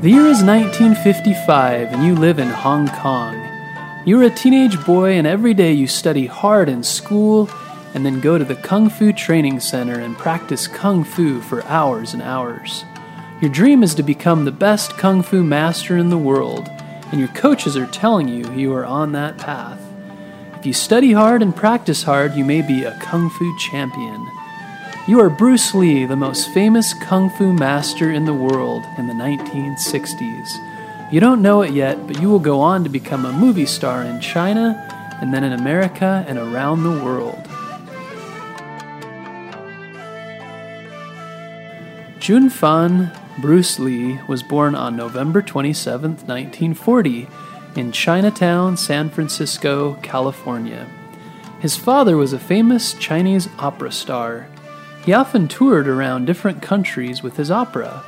The year is 1955 and you live in Hong Kong. You're a teenage boy and every day you study hard in school and then go to the Kung Fu Training Center and practice Kung Fu for hours and hours. Your dream is to become the best Kung Fu master in the world, and your coaches are telling you you are on that path. If you study hard and practice hard, you may be a Kung Fu champion. You are Bruce Lee, the most famous Kung Fu master in the world in the 1960s. You don't know it yet, but you will go on to become a movie star in China, and then in America and around the world. Jun Fan Bruce Lee was born on November 27, 1940, in Chinatown, San Francisco, California. His father was a famous Chinese opera star. He often toured around different countries with his opera.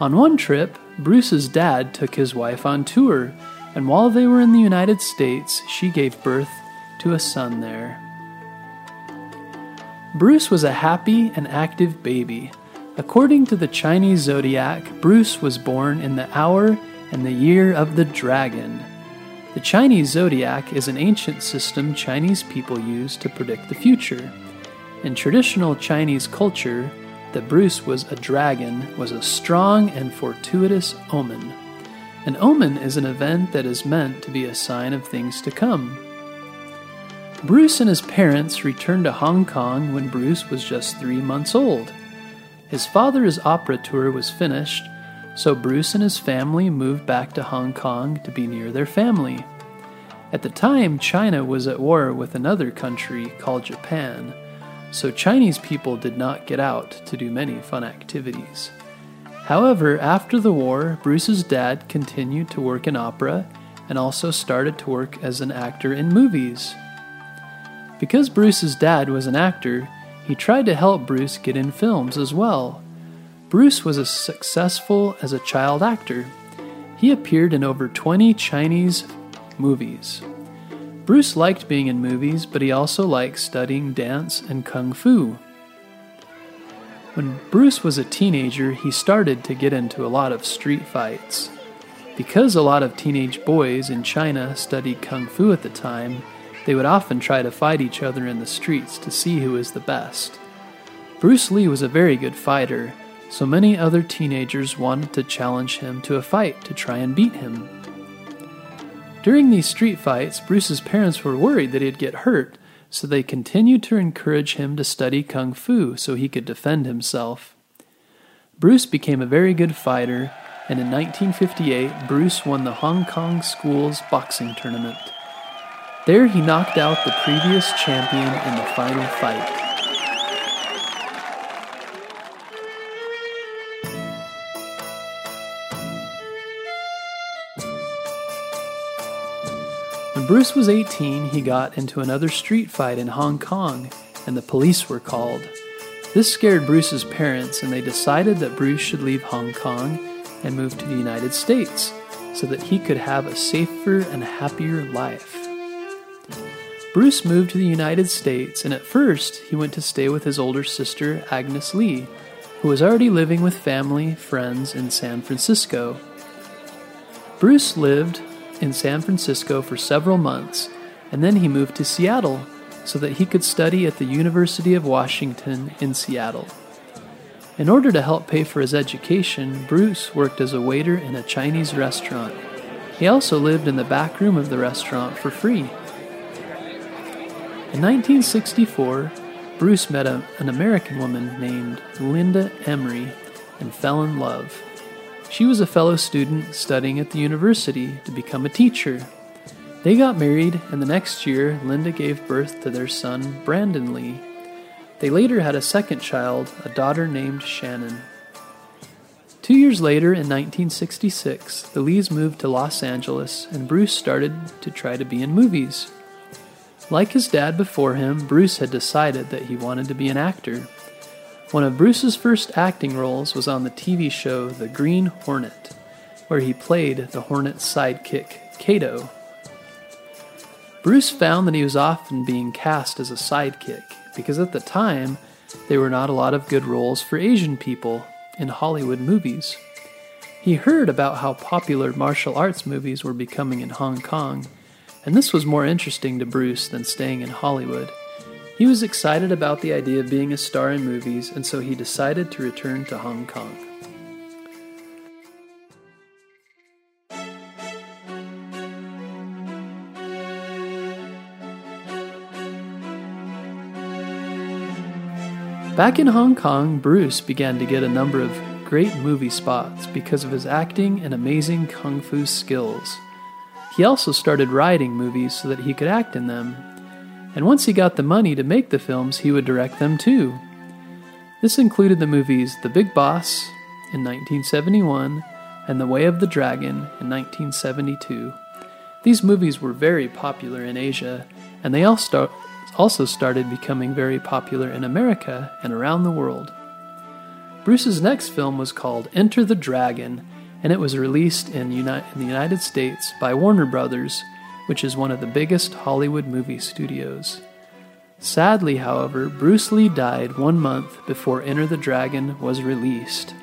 On one trip, Bruce's dad took his wife on tour, and while they were in the United States, she gave birth to a son there. Bruce was a happy and active baby. According to the Chinese zodiac, Bruce was born in the hour and the year of the dragon. The Chinese zodiac is an ancient system Chinese people use to predict the future. In traditional Chinese culture, that Bruce was a dragon was a strong and fortuitous omen. An omen is an event that is meant to be a sign of things to come. Bruce and his parents returned to Hong Kong when Bruce was just three months old. His father's opera tour was finished, so Bruce and his family moved back to Hong Kong to be near their family. At the time, China was at war with another country called Japan so Chinese people did not get out to do many fun activities. However, after the war, Bruce's dad continued to work in opera and also started to work as an actor in movies. Because Bruce's dad was an actor, he tried to help Bruce get in films as well. Bruce was as successful as a child actor. He appeared in over 20 Chinese movies. Bruce liked being in movies, but he also liked studying dance and kung fu. When Bruce was a teenager, he started to get into a lot of street fights. Because a lot of teenage boys in China studied kung fu at the time, they would often try to fight each other in the streets to see who is the best. Bruce Lee was a very good fighter, so many other teenagers wanted to challenge him to a fight to try and beat him. During these street fights, Bruce's parents were worried that he'd get hurt, so they continued to encourage him to study kung fu so he could defend himself. Bruce became a very good fighter, and in 1958, Bruce won the Hong Kong Schools boxing tournament. There, he knocked out the previous champion in the final fight. When Bruce was 18, he got into another street fight in Hong Kong, and the police were called. This scared Bruce's parents, and they decided that Bruce should leave Hong Kong and move to the United States so that he could have a safer and happier life. Bruce moved to the United States, and at first he went to stay with his older sister, Agnes Lee, who was already living with family, friends in San Francisco. Bruce lived in San Francisco for several months, and then he moved to Seattle so that he could study at the University of Washington in Seattle. In order to help pay for his education, Bruce worked as a waiter in a Chinese restaurant. He also lived in the back room of the restaurant for free. In 1964, Bruce met a, an American woman named Linda Emery and fell in love. She was a fellow student studying at the university to become a teacher. They got married, and the next year, Linda gave birth to their son, Brandon Lee. They later had a second child, a daughter named Shannon. Two years later, in 1966, the Lees moved to Los Angeles, and Bruce started to try to be in movies. Like his dad before him, Bruce had decided that he wanted to be an actor. One of Bruce's first acting roles was on the TV show The Green Hornet, where he played the Hornet's sidekick, Kato. Bruce found that he was often being cast as a sidekick because at the time there were not a lot of good roles for Asian people in Hollywood movies. He heard about how popular martial arts movies were becoming in Hong Kong, and this was more interesting to Bruce than staying in Hollywood. He was excited about the idea of being a star in movies, and so he decided to return to Hong Kong. Back in Hong Kong, Bruce began to get a number of great movie spots because of his acting and amazing kung fu skills. He also started writing movies so that he could act in them, and once he got the money to make the films, he would direct them too. This included the movies The Big Boss in 1971 and The Way of the Dragon in 1972. These movies were very popular in Asia, and they also started becoming very popular in America and around the world. Bruce's next film was called Enter the Dragon, and it was released in, Uni- in the United States by Warner Brothers which is one of the biggest Hollywood movie studios. Sadly, however, Bruce Lee died one month before Enter the Dragon was released.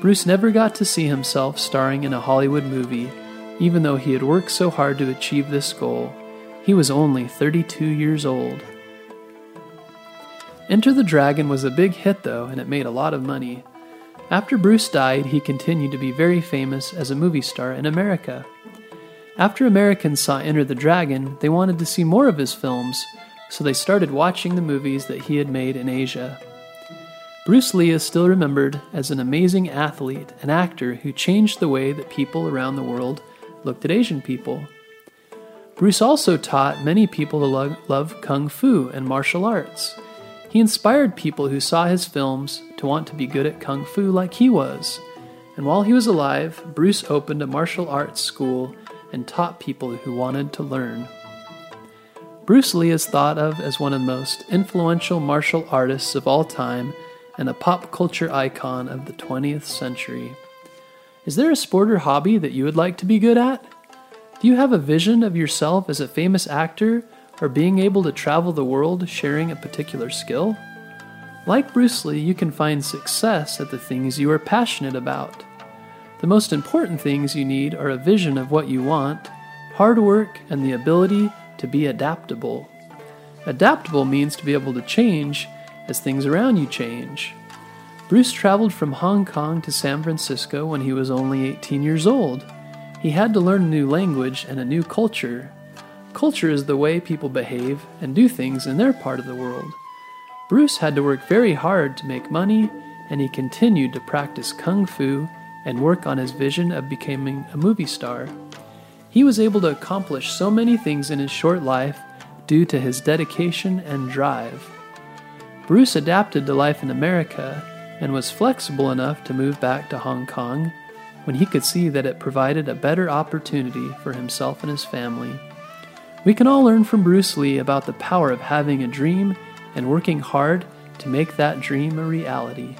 Bruce never got to see himself starring in a Hollywood movie, even though he had worked so hard to achieve this goal. He was only 32 years old. Enter the Dragon was a big hit, though, and it made a lot of money. After Bruce died, he continued to be very famous as a movie star in America. After Americans saw Enter the Dragon, they wanted to see more of his films, so they started watching the movies that he had made in Asia. Bruce Lee is still remembered as an amazing athlete and actor who changed the way that people around the world looked at Asian people. Bruce also taught many people to lo- love kung fu and martial arts. He inspired people who saw his films to want to be good at kung fu like he was. And while he was alive, Bruce opened a martial arts school and taught people who wanted to learn. Bruce Lee is thought of as one of the most influential martial artists of all time and a pop culture icon of the 20th century. Is there a sport or hobby that you would like to be good at? Do you have a vision of yourself as a famous actor or being able to travel the world sharing a particular skill? Like Bruce Lee, you can find success at the things you are passionate about. The most important things you need are a vision of what you want, hard work, and the ability to be adaptable. Adaptable means to be able to change as things around you change. Bruce traveled from Hong Kong to San Francisco when he was only 18 years old. He had to learn a new language and a new culture. Culture is the way people behave and do things in their part of the world. Bruce had to work very hard to make money, and he continued to practice kung fu and work on his vision of becoming a movie star. He was able to accomplish so many things in his short life due to his dedication and drive. Bruce adapted to life in America and was flexible enough to move back to Hong Kong when he could see that it provided a better opportunity for himself and his family. We can all learn from Bruce Lee about the power of having a dream and working hard to make that dream a reality.